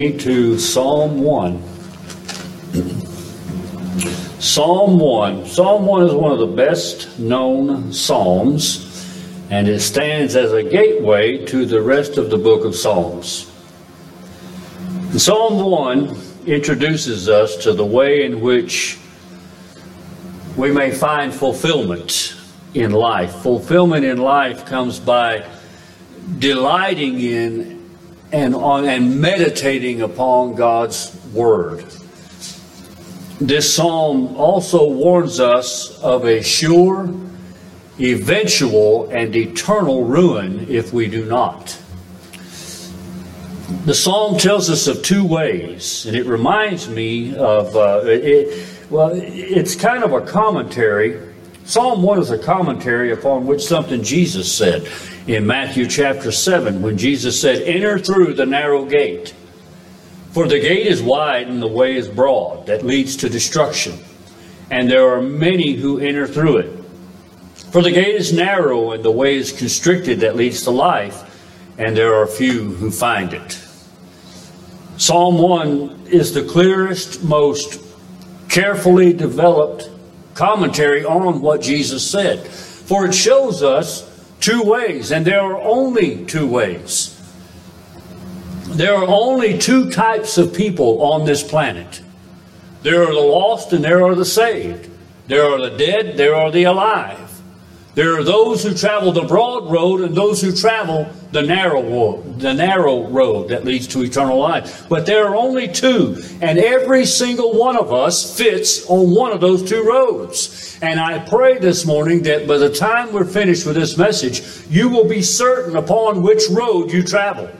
to Psalm 1. Psalm 1. Psalm 1 is one of the best known Psalms, and it stands as a gateway to the rest of the book of Psalms. Psalm 1 introduces us to the way in which we may find fulfillment in life. Fulfillment in life comes by delighting in and on and meditating upon God's word. This psalm also warns us of a sure, eventual, and eternal ruin if we do not. The psalm tells us of two ways, and it reminds me of, uh, it, well, it's kind of a commentary. Psalm 1 is a commentary upon which something Jesus said in Matthew chapter 7 when Jesus said, Enter through the narrow gate. For the gate is wide and the way is broad that leads to destruction, and there are many who enter through it. For the gate is narrow and the way is constricted that leads to life, and there are few who find it. Psalm 1 is the clearest, most carefully developed commentary on what Jesus said. For it shows us two ways, and there are only two ways. There are only two types of people on this planet there are the lost, and there are the saved. There are the dead, there are the alive. There are those who travel the broad road and those who travel the narrow road, the narrow road that leads to eternal life. But there are only two, and every single one of us fits on one of those two roads. And I pray this morning that by the time we're finished with this message, you will be certain upon which road you travel.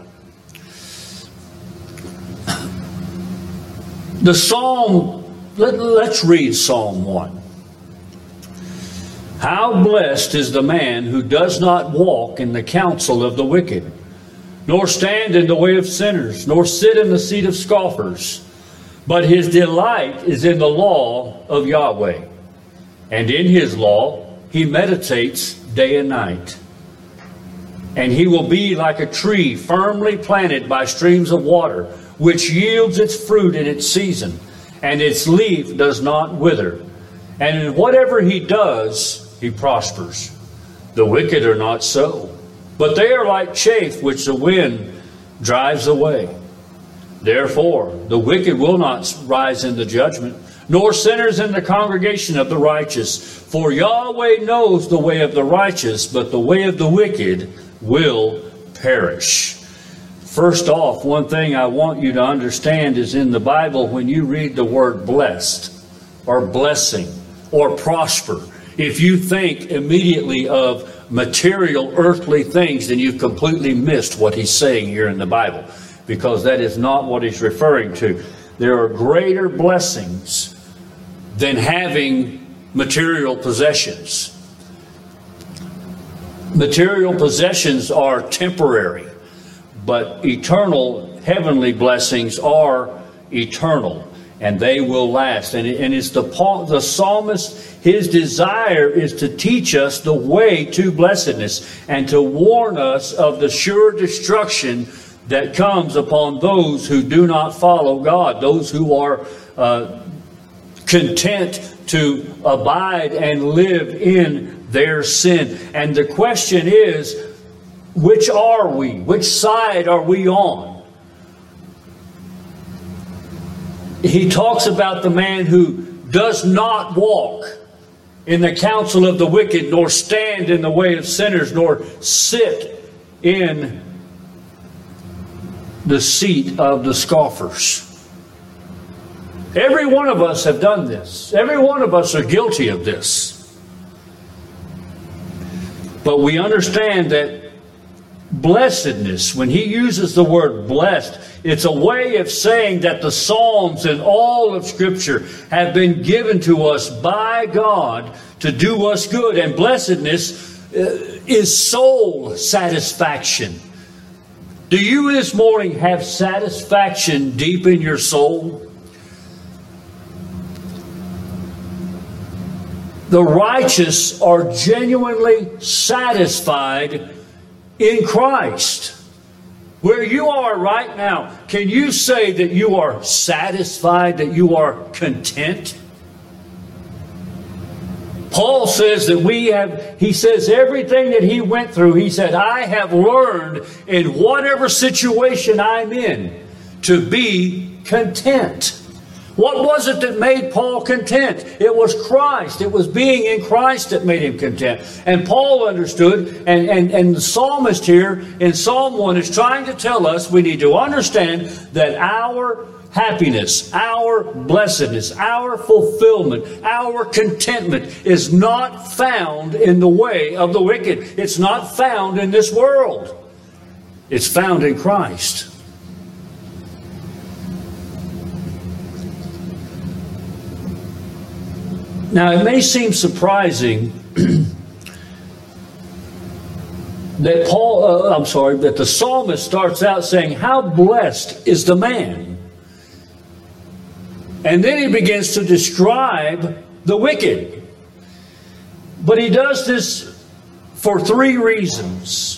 The psalm, let, us read Psalm 1. How blessed is the man who does not walk in the counsel of the wicked, nor stand in the way of sinners, nor sit in the seat of scoffers, but his delight is in the law of Yahweh, and in his law he meditates day and night. And he will be like a tree firmly planted by streams of water, which yields its fruit in its season, and its leaf does not wither. And in whatever he does, he prospers. The wicked are not so, but they are like chaff which the wind drives away. Therefore, the wicked will not rise in the judgment, nor sinners in the congregation of the righteous. For Yahweh knows the way of the righteous, but the way of the wicked will perish. First off, one thing I want you to understand is in the Bible, when you read the word blessed, or blessing, or prosper, if you think immediately of material, earthly things, then you've completely missed what he's saying here in the Bible, because that is not what he's referring to. There are greater blessings than having material possessions. Material possessions are temporary, but eternal heavenly blessings are eternal and they will last. And, and it's the, the psalmist, his desire is to teach us the way to blessedness and to warn us of the sure destruction that comes upon those who do not follow God, those who are uh, content to abide and live in their sin. And the question is, which are we? Which side are we on? He talks about the man who does not walk in the counsel of the wicked, nor stand in the way of sinners, nor sit in the seat of the scoffers. Every one of us have done this. Every one of us are guilty of this. But we understand that blessedness, when he uses the word blessed, it's a way of saying that the Psalms and all of Scripture have been given to us by God to do us good. And blessedness uh, is soul satisfaction. Do you this morning have satisfaction deep in your soul? The righteous are genuinely satisfied in Christ. Where you are right now, can you say that you are satisfied, that you are content? Paul says that we have, he says everything that he went through, he said, I have learned in whatever situation I'm in to be content. What was it that made Paul content? It was Christ. It was being in Christ that made him content. And Paul understood, and, and, and the psalmist here in Psalm 1 is trying to tell us we need to understand that our happiness, our blessedness, our fulfillment, our contentment is not found in the way of the wicked. It's not found in this world. It's found in Christ. Now, it may seem surprising that Paul, uh, I'm sorry, that the psalmist starts out saying, How blessed is the man and then he begins to describe the wicked. But he does this for three reasons.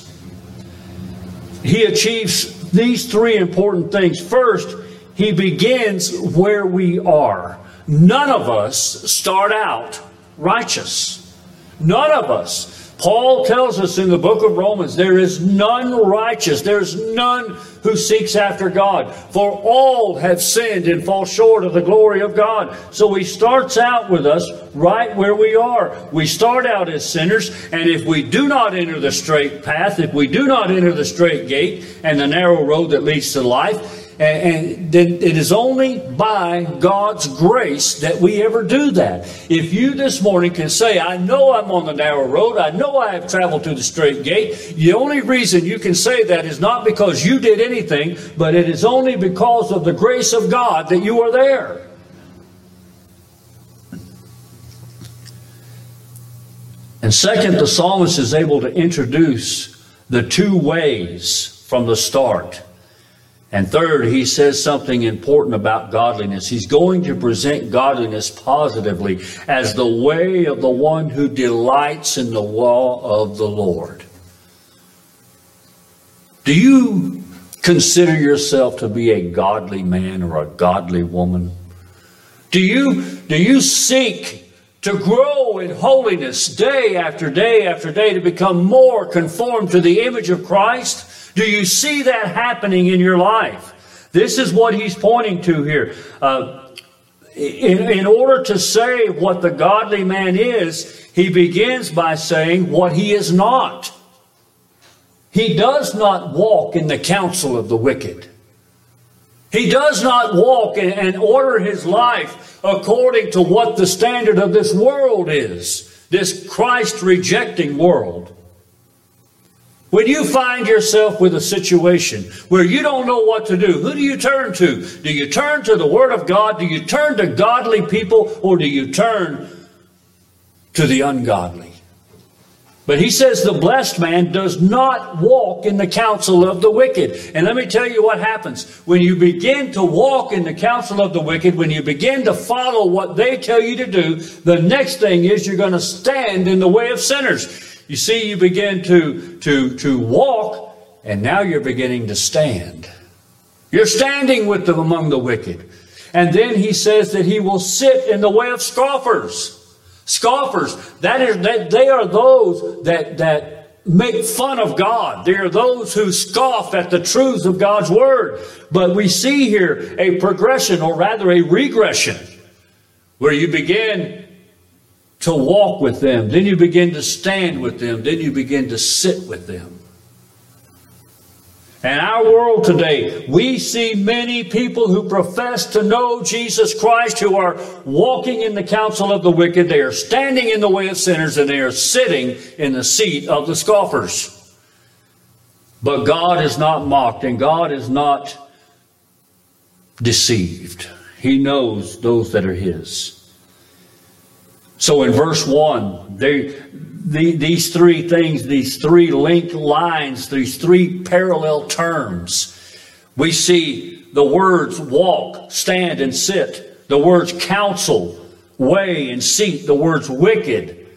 He achieves these three important things. First, he begins where we are. None of us start out righteous. None of us. Paul tells us in the book of Romans, there is none righteous, there's none who seeks after God. For all have sinned and fall short of the glory of God. So he starts out with us right where we are. We start out as sinners, and if we do not enter the straight path, if we do not enter the straight gate and the narrow road that leads to life, and, then it is only by God's grace that we ever do that. If you this morning can say, I know I'm on the narrow road, I know I have traveled to the straight gate, the only reason you can say that is not because you did anything, but it is only because of the grace of God that you are there. And second, the psalmist is able to introduce the two ways from the start. And third, he says something important about godliness. He's going to present godliness positively as the way of the one who delights in the law of the Lord. Do you consider yourself to be a godly man or a godly woman? Do you, do you seek to grow in holiness day after day after day to become more conformed to the image of Christ? Do you see that happening in your life? This is what he's pointing to here. Uh, in, in order to say what the godly man is, he begins by saying what he is not. He does not walk in the counsel of the wicked. He does not walk and order his life according to what the standard of this world is, this Christ rejecting world. When you find yourself with a situation where you don't know what to do, who do you turn to? Do you turn to the Word of God? Do you turn to godly people? Or do you turn to the ungodly? But he says the blessed man does not walk in the counsel of the wicked. And let me tell you what happens. When you begin to walk in the counsel of the wicked, when you begin to follow what they tell you to do, the next thing is you're going to stand in the way of sinners. You see, you begin to, to, to walk, and now you're beginning to stand. You're standing with them among the wicked. And then he says that he will sit in the way of scoffers. Scoffers, that is, that they are those that, that make fun of God. They are those who scoff at the truths of God's word. But we see here a progression, or rather a regression, where you begin to walk with them. Then you begin to stand with them. Then you begin to sit with them. In our world today, we see many people who profess to know Jesus Christ who are walking in the counsel of the wicked. They are standing in the way of sinners and they are sitting in the seat of the scoffers. But God is not mocked and God is not deceived. He knows those that are His. So in verse 1, they, the, these three things, these three linked lines, these three parallel terms, we see the words walk, stand, and sit, the words counsel, way, and seat, the words wicked,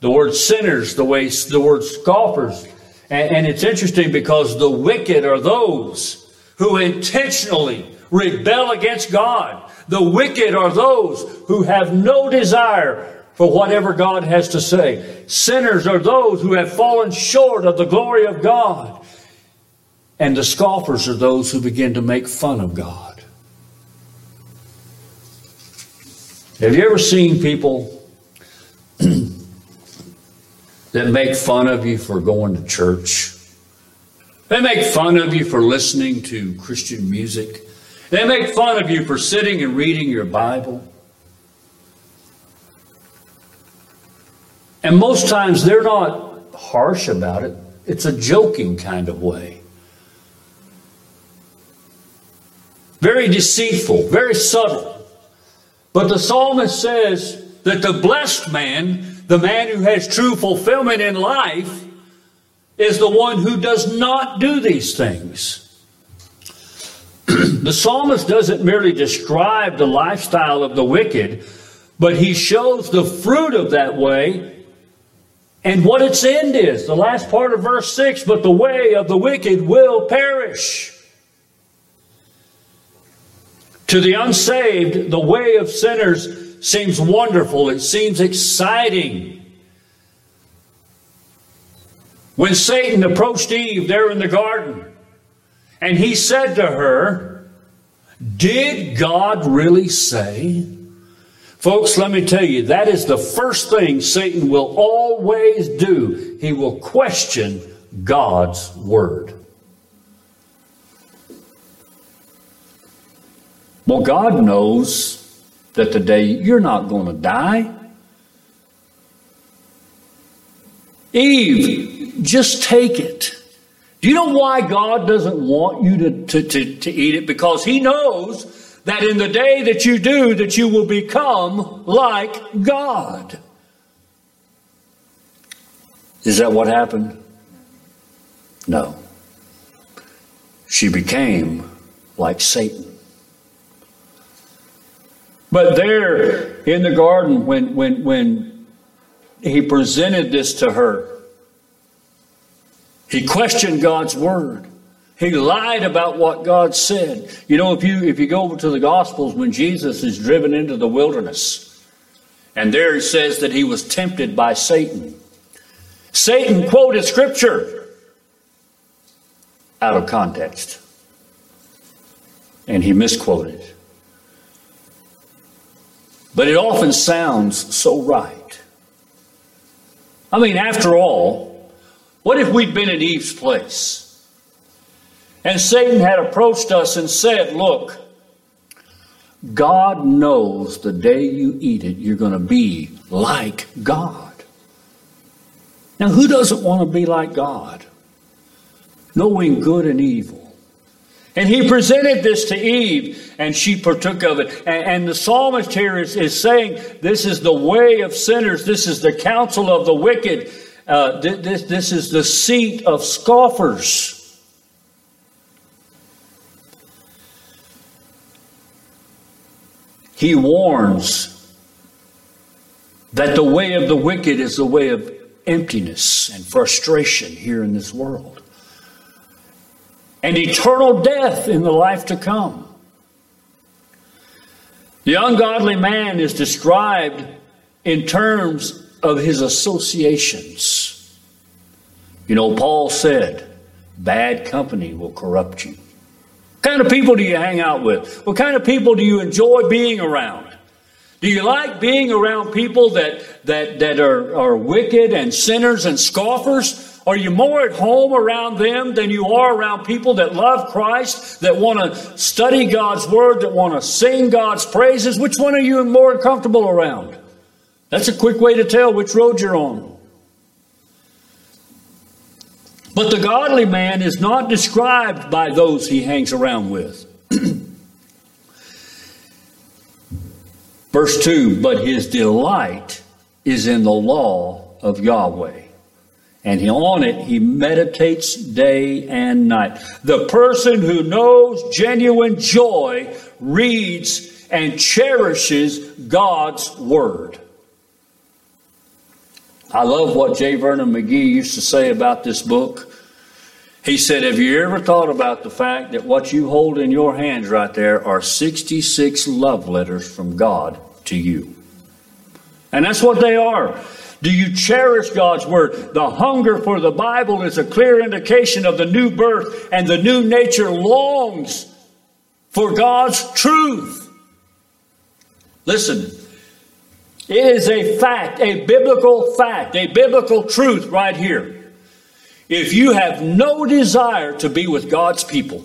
the words sinners, the, way, the words scoffers, And, and it's interesting because the wicked are those who intentionally rebel against God. The wicked are those who have no desire for whatever God has to say. Sinners are those who have fallen short of the glory of God. And the scoffers are those who begin to make fun of God. Have you ever seen people that make fun of you for going to church? They make fun of you for listening to Christian music. They make fun of you for sitting and reading your Bible. And most times they're not harsh about it, it's a joking kind of way. Very deceitful, very subtle. But the psalmist says that the blessed man, the man who has true fulfillment in life, is the one who does not do these things. the psalmist doesn't merely describe the lifestyle of the wicked, but he shows the fruit of that way and what its end is. The last part of verse 6 But the way of the wicked will perish. To the unsaved, the way of sinners seems wonderful, it seems exciting. When Satan approached Eve there in the garden, and he said to her, Did God really say? Folks, let me tell you, that is the first thing Satan will always do. He will question God's word. Well, God knows that the day you're not going to die. Eve, just take it. Do you know why God doesn't want you to, to, to, to eat it? Because He knows that in the day that you do, that you will become like God. Is that what happened? No. She became like Satan. But there in the garden, when, when, when he presented this to her, he questioned God's word. He lied about what God said. You know, if you if you go over to the Gospels when Jesus is driven into the wilderness, and there it says that he was tempted by Satan. Satan quoted scripture out of context. And he misquoted. But it often sounds so right. I mean, after all, what if we'd been in Eve's place? And Satan had approached us and said, Look, God knows the day you eat it, you're going to be like God. Now, who doesn't want to be like God? Knowing good and evil. And he presented this to Eve, and she partook of it. And, and, the psalmist here is, is saying, This is the way of sinners, this is the counsel of the wicked, uh, this, this is the seat of scoffers. he warns that the way of the wicked is the way of emptiness and frustration here in this world, and eternal death in the life to come. The ungodly man is described in terms of his associations. You know, Paul said, bad company will corrupt you. What kind of people do you hang out with? What kind of people do you enjoy being around? Do you like being around people that, that, that are, are wicked and sinners and scoffers? Are you more at home around them than you are around people that love Christ, that want to study God's Word, that want to sing God's praises? Which one are you more comfortable around? That's a quick way to tell which road you're on. But the godly man is not described by those he hangs around with. Verse 2 But his delight is in the law of Yahweh, and on it he meditates day and night. The person who knows genuine joy reads and cherishes God's word. I love what J. Vernon McGee used to say about this book. He said, Have you ever thought about the fact that what you hold in your hands right there are 66 love letters from God to you? And that's what they are. Do you cherish God's Word? The hunger for the Bible is a clear indication of the new birth, and the new nature longs for God's truth. Listen, it is a fact, a biblical fact, a biblical truth right here. If you have no desire to be with God's people,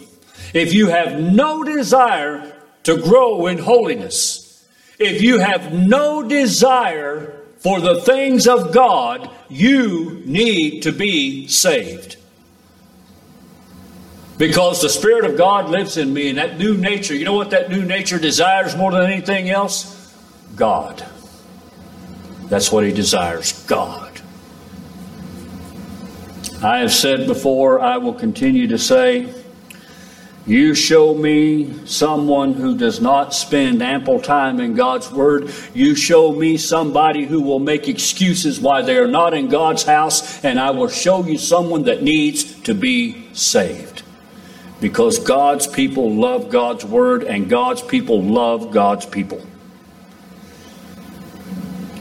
if you have no desire to grow in holiness, if you have no desire for the things of God, you need to be saved. Because the Spirit of God lives in me, and that new nature, you know what that new nature desires more than anything else? God. That's what he desires God. I have said before, I will continue to say, you show me someone who does not spend ample time in God's Word. You show me somebody who will make excuses why they are not in God's house, and I will show you someone that needs to be saved. Because God's people love God's Word, and God's people love God's people.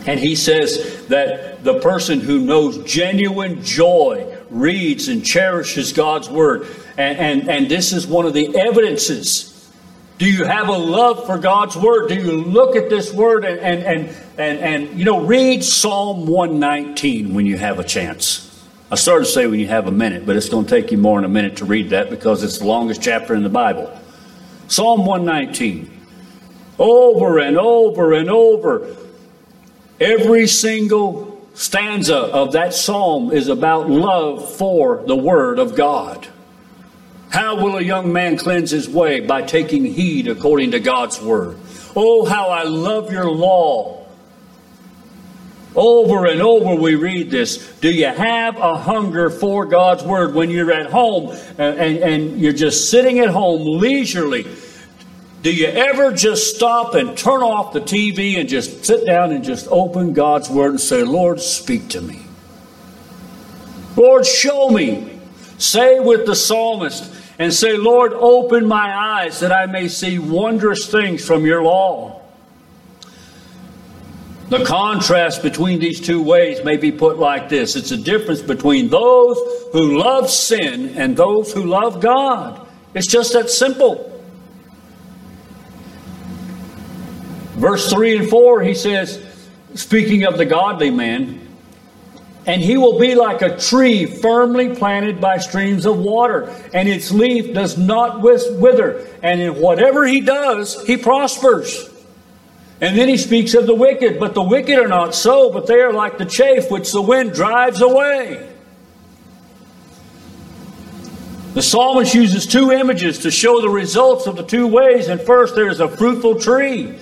And he says that the person who knows genuine joy reads and cherishes God's word. And, and, and this is one of the evidences. Do you have a love for God's word? Do you look at this word and, and, and, and, and you know, read Psalm 119 when you have a chance? I started to say when you have a minute, but it's going to take you more than a minute to read that because it's the longest chapter in the Bible. Psalm 119. Over and over and over. Every single stanza of that psalm is about love for the Word of God. How will a young man cleanse his way? By taking heed according to God's Word. Oh, how I love your law. Over and over we read this. Do you have a hunger for God's Word when you're at home and, and, and you're just sitting at home leisurely? Do you ever just stop and turn off the TV and just sit down and just open God's Word and say, Lord, speak to me? Lord, show me. Say with the psalmist and say, Lord, open my eyes that I may see wondrous things from your law. The contrast between these two ways may be put like this it's a difference between those who love sin and those who love God. It's just that simple. Verse 3 and 4, he says, speaking of the godly man, and he will be like a tree firmly planted by streams of water, and its leaf does not wither, and in whatever he does, he prospers. And then he speaks of the wicked, but the wicked are not so, but they are like the chaff which the wind drives away. The psalmist uses two images to show the results of the two ways. And first, there is a fruitful tree.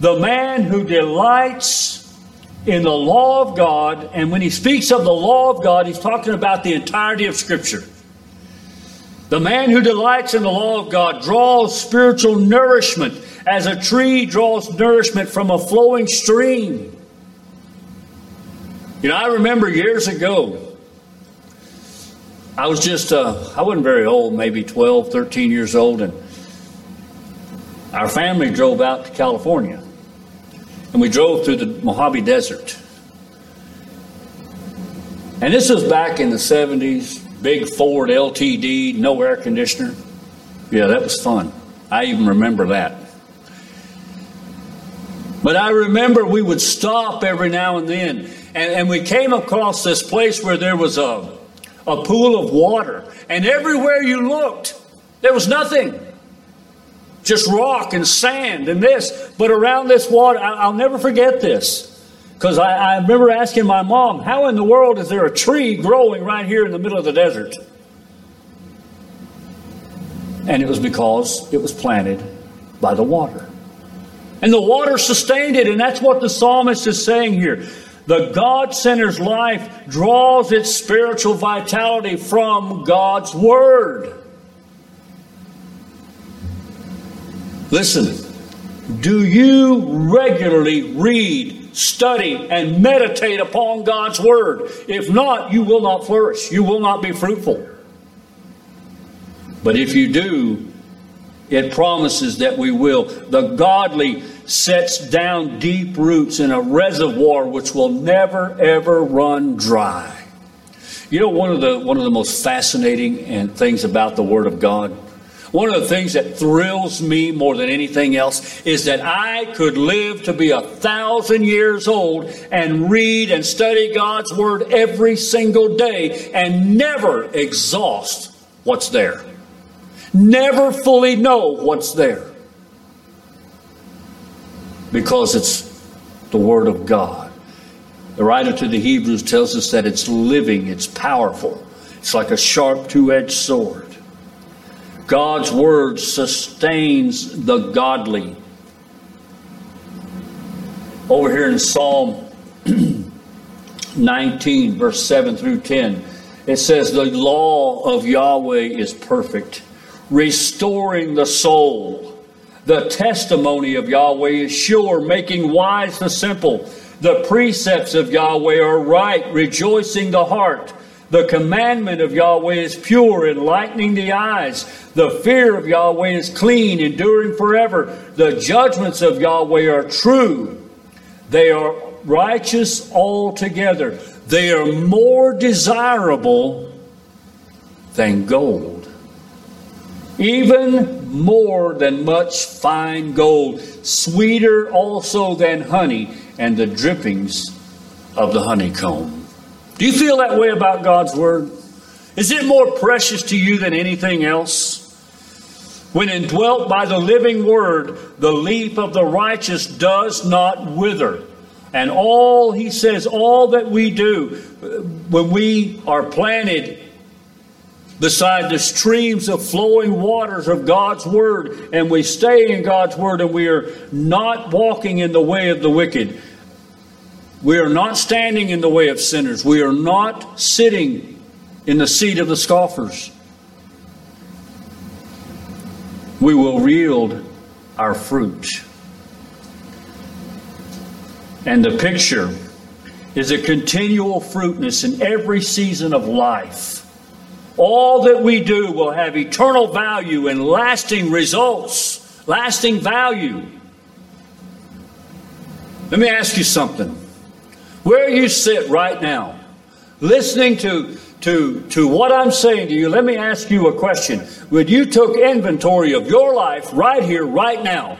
The man who delights in the law of God, and when he speaks of the law of God, he's talking about the entirety of Scripture. The man who delights in the law of God draws spiritual nourishment as a tree draws nourishment from a flowing stream. You know, I remember years ago, I was just, uh, I wasn't very old, maybe 12, 13 years old, and our family drove out to California and we drove through the Mojave Desert. And this was back in the 70s, big Ford LTD, no air conditioner. Yeah, that was fun. I even remember that. But I remember we would stop every now and then, and, and we came across this place where there was a, a pool of water, and everywhere you looked, there was nothing just rock and sand and this. But around this water, I'll never forget this. Because I, I, remember asking my mom, how in the world is there a tree growing right here in the middle of the desert? And it was because it was planted by the water. And the water sustained it, and that's what the psalmist is saying here. The God center's life draws its spiritual vitality from God's Word. Listen, do you regularly read, study, and meditate upon God's Word? If not, you will not flourish. You will not be fruitful. But if you do, it promises that we will. The godly sets down deep roots in a reservoir which will never ever run dry. You know one of the one of the most fascinating and things about the word of God one of the things that thrills me more than anything else is that I could live to be a thousand years old and read and study God's Word every single day and never exhaust what's there. Never fully know what's there. Because it's the Word of God. The writer to the Hebrews tells us that it's living, it's powerful, it's like a sharp two edged sword. God's word sustains the godly. Over here in Psalm 19, verse 7 through 10, it says, The law of Yahweh is perfect, restoring the soul. The testimony of Yahweh is sure, making wise the simple. The precepts of Yahweh are right, rejoicing the heart. The commandment of Yahweh is pure, enlightening the eyes. The fear of Yahweh is clean, enduring forever. The judgments of Yahweh are true. They are righteous altogether. They are more desirable than gold, even more than much fine gold, sweeter also than honey and the drippings of the honeycomb. Do you feel that way about God's Word? Is it more precious to you than anything else? When indwelt by the living Word, the leaf of the righteous does not wither. And all, he says, all that we do when we are planted beside the streams of flowing waters of God's Word, and we stay in God's Word, and we are not walking in the way of the wicked, we are not standing in the way of sinners. We are not sitting in the seat of the scoffers. We will yield our fruit. And the picture is a continual fruitness in every season of life. All that we do will have eternal value and lasting results, lasting value. Let me ask you something. Where you sit right now, listening to, to, to what I'm saying to you, let me ask you a question. Would you took inventory of your life right here, right now,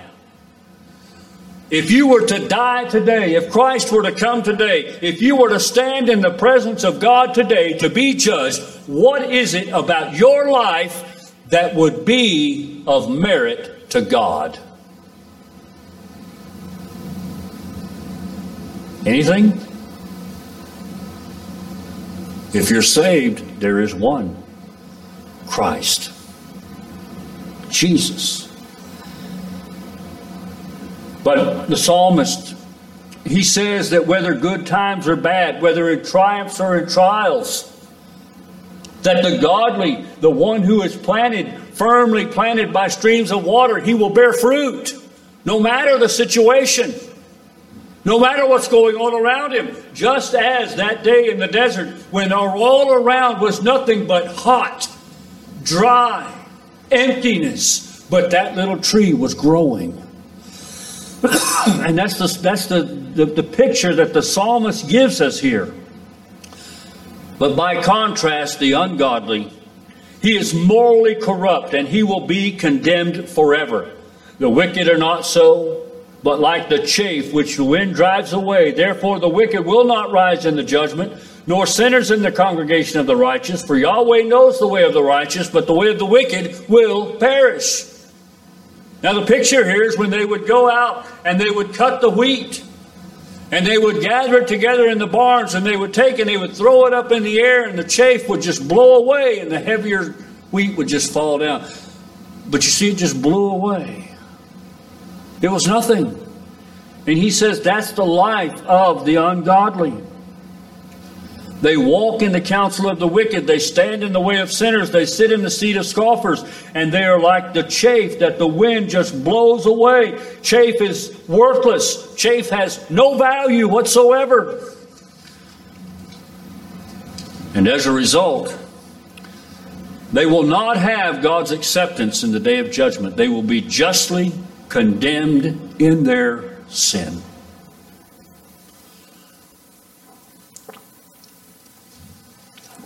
if you were to die today, if Christ were to come today, if you were to stand in the presence of God today to be judged, what is it about your life that would be of merit to God? Anything? If you're saved, there is one Christ, Jesus. But the psalmist, he says that whether good times or bad, whether in triumphs or in trials, that the godly, the one who is planted, firmly planted by streams of water, he will bear fruit, no matter the situation. No matter what's going on around him, just as that day in the desert when all around was nothing but hot, dry, emptiness, but that little tree was growing. and that's the, that's the, the, the picture that the psalmist gives us here. But by contrast, the ungodly, he is morally corrupt and he will be condemned forever. The wicked are not so, but like the chaff which the wind drives away. Therefore, the wicked will not rise in the judgment, nor sinners in the congregation of the righteous. For Yahweh knows the way of the righteous, but the way of the wicked will perish. Now, the picture here is when they would go out and they would cut the wheat. And they would gather it together in the barns and they would take and they would throw it up in the air and the chaff would just blow away and the heavier wheat would just fall down. But you see, it just blew away. It was nothing. And he says that's the life of the ungodly. They walk in the counsel of the wicked. They stand in the way of sinners. They sit in the seat of scoffers. And they are like the chaff that the wind just blows away. Chaff is worthless. Chaff has no value whatsoever. And as a result, They will not have God's acceptance in the day of judgment. They will be justly condemned in their sin.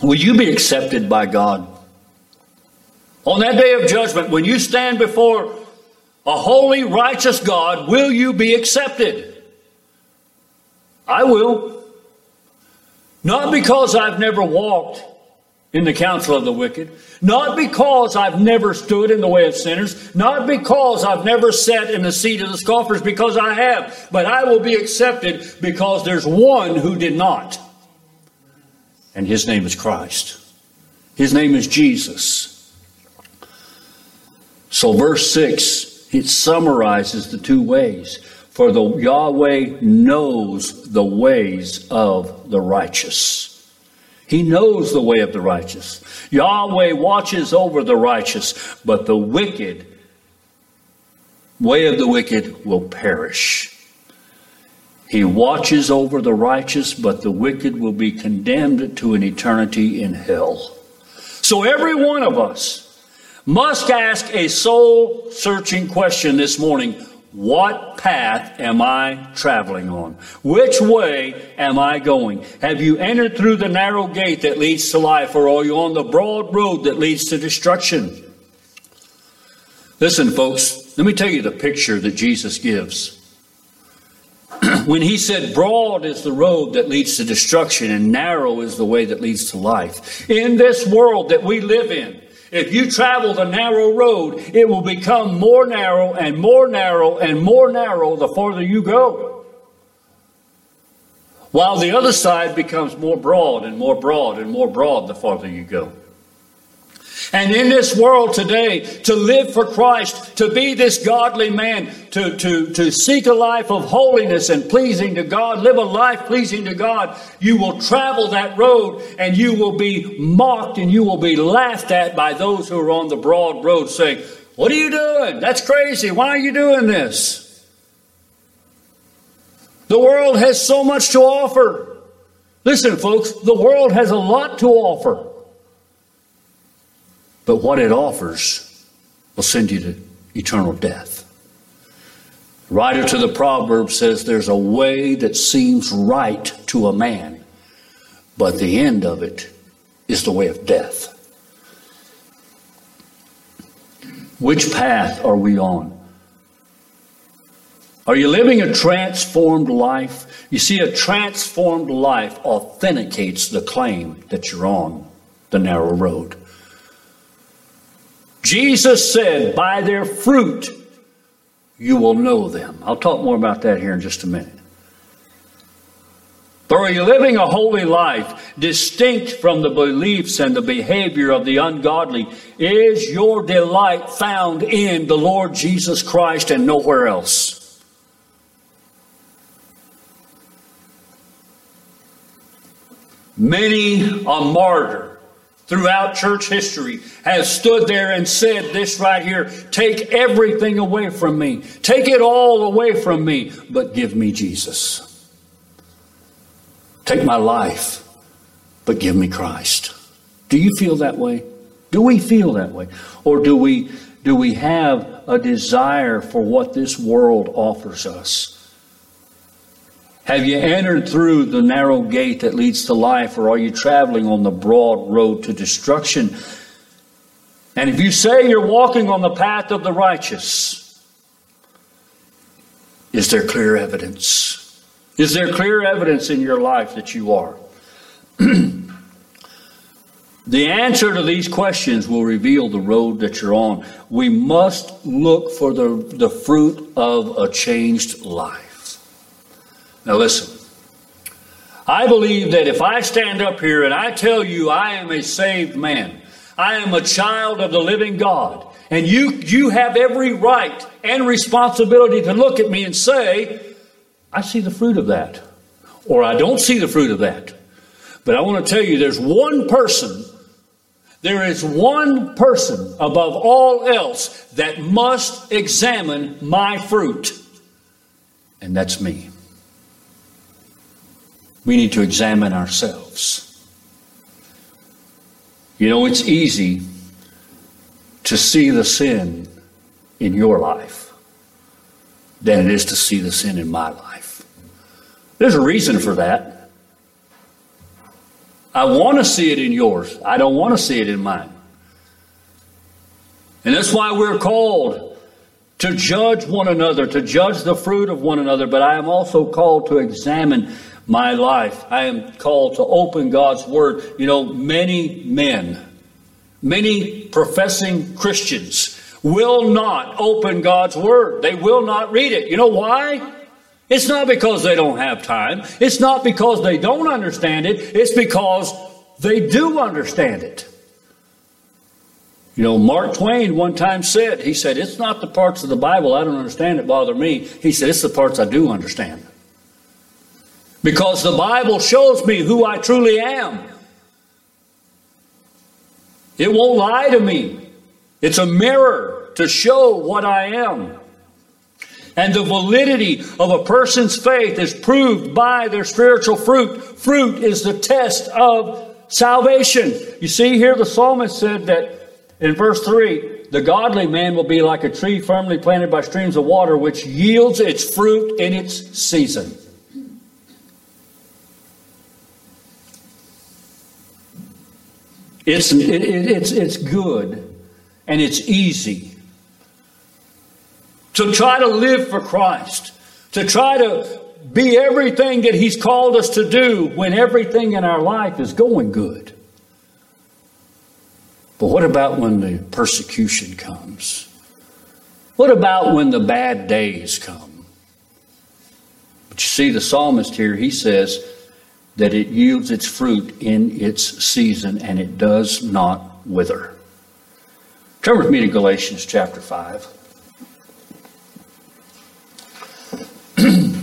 Will you be accepted by God? On that day of judgment, when you stand before a holy, righteous God, will you be accepted? I will. Not because I've never walked in the counsel of the wicked, not because I've never stood in the way of sinners, not because I've never sat in the seat of the scoffers, because I have, but I will be accepted because there's one who did not. And his name is Christ. His name is Jesus. So, verse 6, it summarizes the two ways. For the Yahweh knows the ways of the righteous. He knows the way of the righteous. Yahweh watches over the righteous, but the wicked, way of the wicked will perish. He watches over the righteous, but the wicked will be condemned to an eternity in hell. So every one of us must ask a soul searching question this morning. What path am I traveling on? Which way am I going? Have you entered through the narrow gate that leads to life, or are you on the broad road that leads to destruction? Listen, folks, let me tell you the picture that Jesus gives. when he said, Broad is the road that leads to destruction, and narrow is the way that leads to life. In this world that we live in, if you travel the narrow road, it will become more narrow and more narrow and more narrow the farther you go. While the other side becomes more broad and more broad and more broad the farther you go. And in this world today, to live for Christ, to be this godly man, to, to, to seek a life of holiness and pleasing to God, live a life pleasing to God, you will travel that road and you will be mocked and you will be laughed at by those who are on the broad road saying, What are you doing? That's crazy. Why are you doing this? The world has so much to offer. Listen, folks, the world has a lot to offer. But what it offers will send you to eternal death. The writer to the proverb says there's a way that seems right to a man, but the end of it is the way of death. Which path are we on? Are you living a transformed life? You see, a transformed life authenticates the claim that you're on the narrow road. Jesus said, By their fruit you will know them. I'll talk more about that here in just a minute. But are you living a holy life distinct from the beliefs and the behavior of the ungodly? Is your delight found in the Lord Jesus Christ and nowhere else? Many a martyr throughout church history has stood there and said this right here take everything away from me, take it all away from me, but give me Jesus. Take my life, but give me Christ. Do you feel that way? Do we feel that way? Or do we do we have a desire for what this world offers us? Have you entered through the narrow gate that leads to life, or are you traveling on the broad road to destruction? And if you say you're walking on the path of the righteous, is there clear evidence? Is there clear evidence in your life that you are? the answer to these questions will reveal the road that you're on. We must look for the, the fruit of a changed life. Now, listen. I believe that if I stand up here and I tell you I am a saved man, I am a child of the living God, and you, you have every right and responsibility to look at me and say, I see the fruit of that, or I don't see the fruit of that. But I want to tell you there's one person, there is one person above all else that must examine my fruit, and that's me we need to examine ourselves. You know, it's easy to see the sin in your life than it is to see the sin in my life. There's a reason for that. I want to see it in yours. I don't want to see it in mine. And that's why we're called to judge one another, to judge the fruit of one another, but I am also called to examine my life. I am called to open God's Word. You know, many men, many professing Christians will not open God's Word. They will not read it. You know why? It's not because they don't have time. It's not because they don't understand it. It's because they do understand it. You know, Mark Twain one time said, he said, it's not the parts of the Bible I don't understand that bother me. He said, it's the parts I do understand. Because the Bible shows me who I truly am. It won't lie to me. It's a mirror to show what I am. And the validity of a person's faith is proved by their spiritual fruit. Fruit is the test of salvation. You see, here the psalmist said that in verse 3, the godly man will be like a tree firmly planted by streams of water, which yields its fruit in its season. It's, it, it's, it's good and it's easy to try to live for Christ, to try to be everything that He's called us to do when everything in our life is going good. But what about when the persecution comes? What about when the bad days come? But you see, the psalmist here, he says that it yields its fruit in its season and it does not wither. Turn with me to Galatians chapter 5.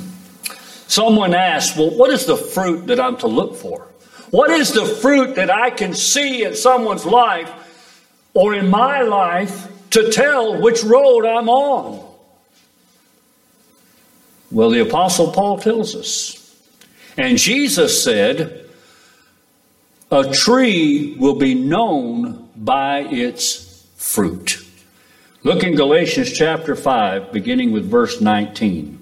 Someone asked, Well, what is the fruit that I'm to look for? What is the fruit that I can see in someone's life or in my life to tell which road I'm on? Well, the Apostle Paul tells us. And Jesus said, A tree will be known by its fruit. Look in Galatians chapter 5, beginning with verse 19.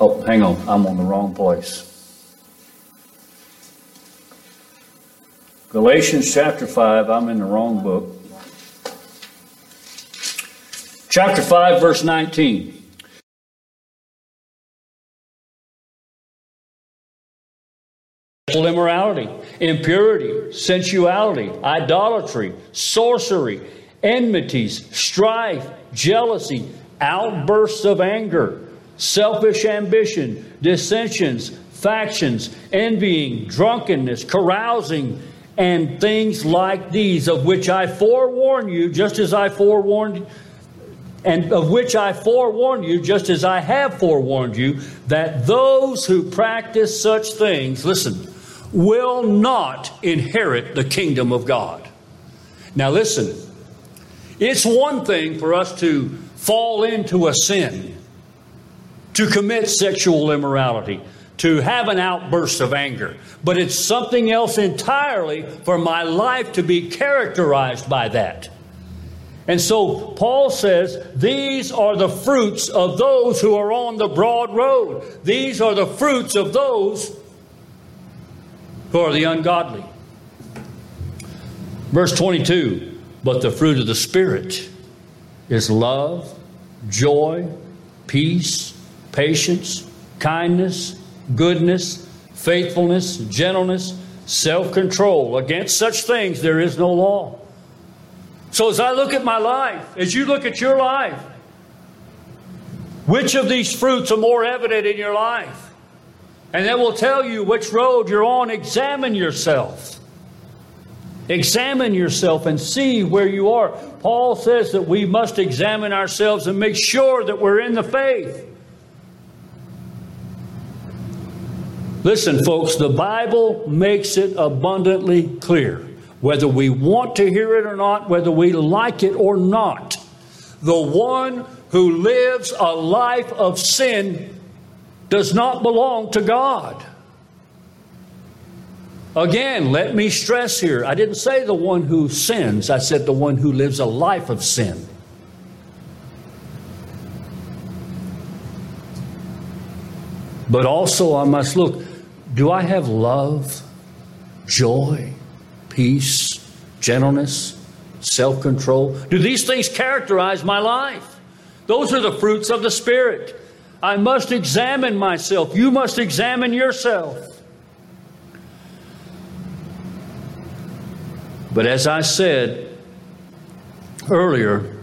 Oh, hang on, I'm on the wrong place. Galatians chapter 5, I'm in the wrong book. Chapter 5, verse 19. Immorality, impurity, sensuality, idolatry, sorcery, enmities, strife, jealousy, outbursts of anger, selfish ambition, dissensions, factions, envying, drunkenness, carousing, and things like these, of which I forewarn you, just as I forewarned, and of which I forewarn you, just as I have forewarned you, that those who practice such things, listen, will not inherit the kingdom of God. Now, listen, it's one thing for us to fall into a sin, to commit sexual immorality, to have an outburst of anger, but it's something else entirely for my life to be characterized by that. And so Paul says, These are the fruits of those who are on the broad road. These are the fruits of those who are the ungodly. Verse 22 But the fruit of the Spirit is love, joy, peace, patience, kindness goodness, faithfulness, gentleness, self control. Against such things there is no law. So as I look at my life, as you look at your life, which of these fruits are more evident in your life? And that will tell you which road you're on. Examine yourself. Examine yourself and see where you are. Paul says that we must examine ourselves and make sure that we're in the faith. Listen, folks, the Bible makes it abundantly clear. Whether we want to hear it or not, whether we like it or not, the one who lives a life of sin does not belong to God. Again, let me stress here I didn't say the one who sins, I said the one who lives a life of sin. But also, I must look do I have love, joy, peace, gentleness, self control? Do these things characterize my life? Those are the fruits of the Spirit. I must examine myself. You must examine yourself. But as I said earlier,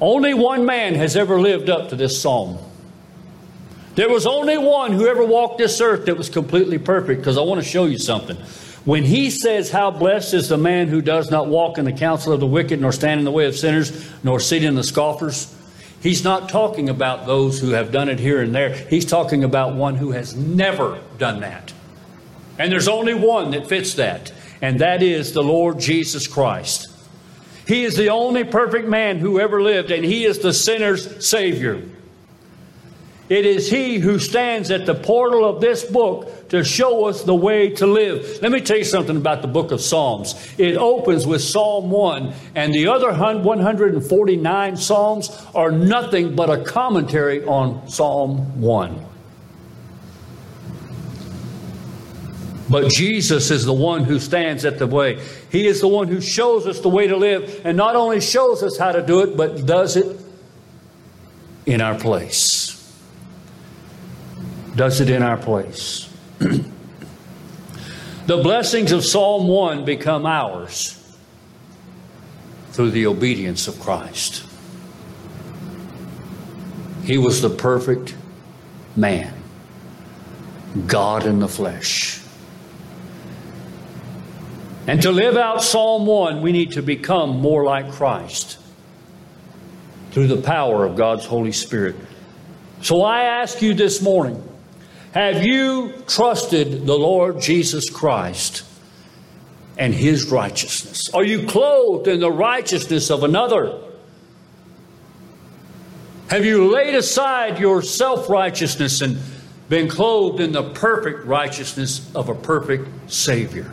only one man has ever lived up to this psalm. There was only one who ever walked this earth that was completely perfect, because I want to show you something. When he says, How blessed is the man who does not walk in the counsel of the wicked, nor stand in the way of sinners, nor sit in the scoffers, he's not talking about those who have done it here and there. He's talking about one who has never done that. And there's only one that fits that and that is the Lord Jesus Christ. He is the only perfect man who ever lived, and He is the sinner's Savior. It is He who stands at the portal of this book to show us the way to live. Let me tell you something about the book of Psalms. It opens with Psalm 1, and the other 149 Psalms are nothing but a commentary on Psalm 1. But Jesus is the one who stands at the way. He is the one who shows us the way to live, and not only shows us how to do it, but does it in our place. Does it in our place. the blessings of Psalm 1 become ours through the obedience of Christ. He was the perfect man, God in the flesh. And to live out Psalm 1, we need to become more like Christ through the power of God's Holy Spirit. So I ask you this morning have you trusted the Lord Jesus Christ and his righteousness? Are you clothed in the righteousness of another? Have you laid aside your self righteousness and been clothed in the perfect righteousness of a perfect Savior?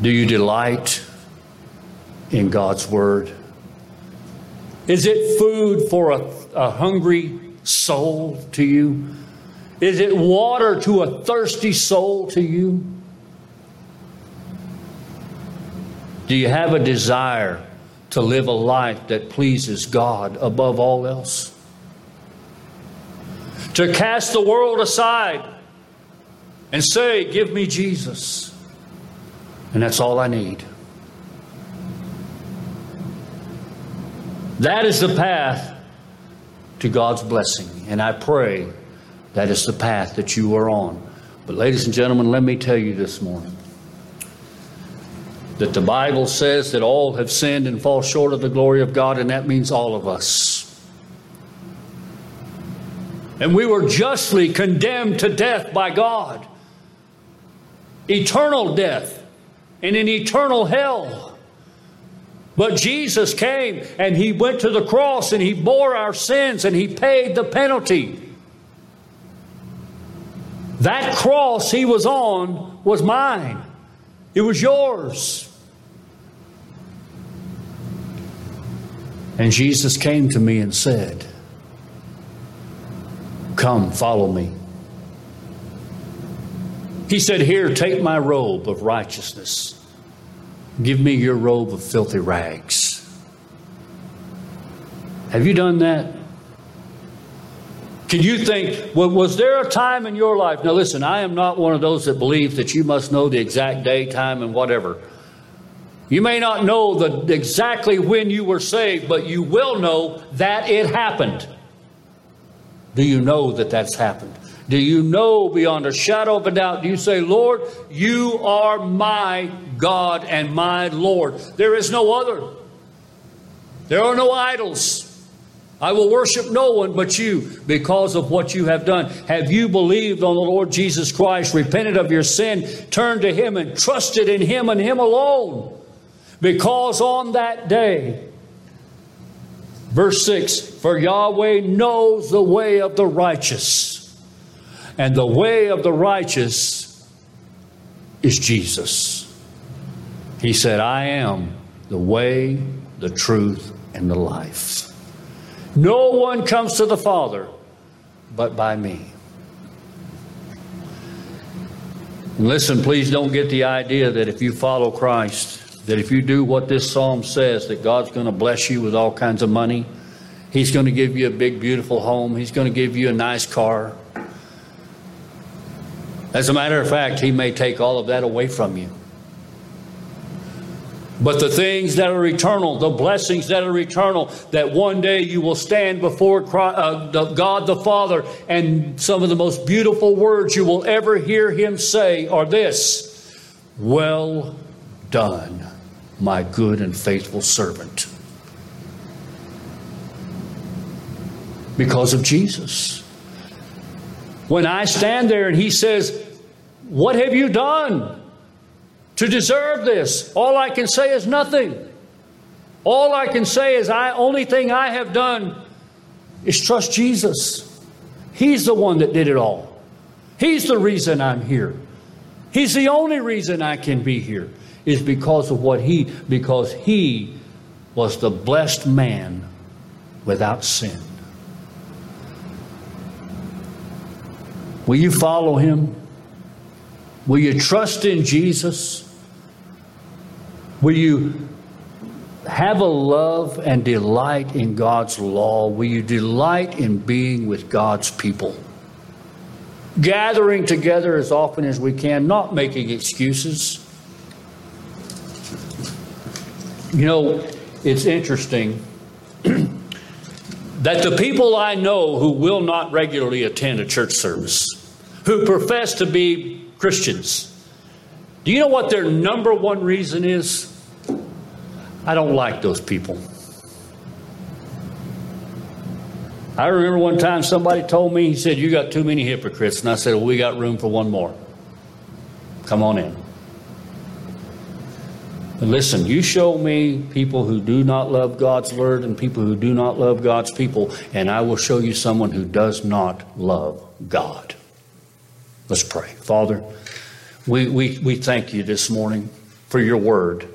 Do you delight in God's Word? Is it food for a, a hungry soul to you? Is it water to a thirsty soul to you? Do you have a desire to live a life that pleases God above all else? To cast the world aside and say, Give me Jesus. And that's all I need. That is the path to God's blessing. And I pray that is the path that you are on. But, ladies and gentlemen, let me tell you this morning that the Bible says that all have sinned and fall short of the glory of God, and that means all of us. And we were justly condemned to death by God, eternal death and in eternal hell. But Jesus came and He went to the cross and He bore our sins and He paid the penalty. That cross He was on was mine, it was yours. And Jesus came to me and said, Come, follow me. He said, Here, take my robe of righteousness. Give me your robe of filthy rags. Have you done that? Can you think, well, was there a time in your life? Now, listen, I am not one of those that believe that you must know the exact day, time, and whatever. You may not know the, exactly when you were saved, but you will know that it happened. Do you know that that's happened? Do you know beyond a shadow of a doubt? Do you say, Lord, you are my God and my Lord? There is no other. There are no idols. I will worship no one but you because of what you have done. Have you believed on the Lord Jesus Christ, repented of your sin, turned to Him, and trusted in Him and Him alone? Because on that day, Verse 6 For Yahweh knows the way of the righteous, and the way of the righteous is Jesus. He said, I am the way, the truth, and the life. No one comes to the Father but by me. Listen, please don't get the idea that if you follow Christ, that if you do what this psalm says, that God's going to bless you with all kinds of money. He's going to give you a big, beautiful home. He's going to give you a nice car. As a matter of fact, He may take all of that away from you. But the things that are eternal, the blessings that are eternal, that one day you will stand before Christ, uh, God the Father, and some of the most beautiful words you will ever hear Him say are this Well done, my good and faithful servant. Because of Jesus. When I stand there and He says, What have you done? to deserve this. All I can say is nothing. All I can say is I only thing I have done is trust Jesus. He's the one that did it all. He's the reason I'm here. He's the only reason I can be here is because of what he because he was the blessed man without sin. Will you follow him? Will you trust in Jesus? Will you have a love and delight in God's law? Will you delight in being with God's people? Gathering together as often as we can, not making excuses. You know, it's interesting that the people I know who will not regularly attend a church service, who profess to be Christians, do you know what their number one reason is? I don't like those people. I remember one time somebody told me, he said, You got too many hypocrites. And I said, Well, we got room for one more. Come on in. Listen, you show me people who do not love God's word and people who do not love God's people, and I will show you someone who does not love God. Let's pray. Father, we, we, we thank you this morning for your word.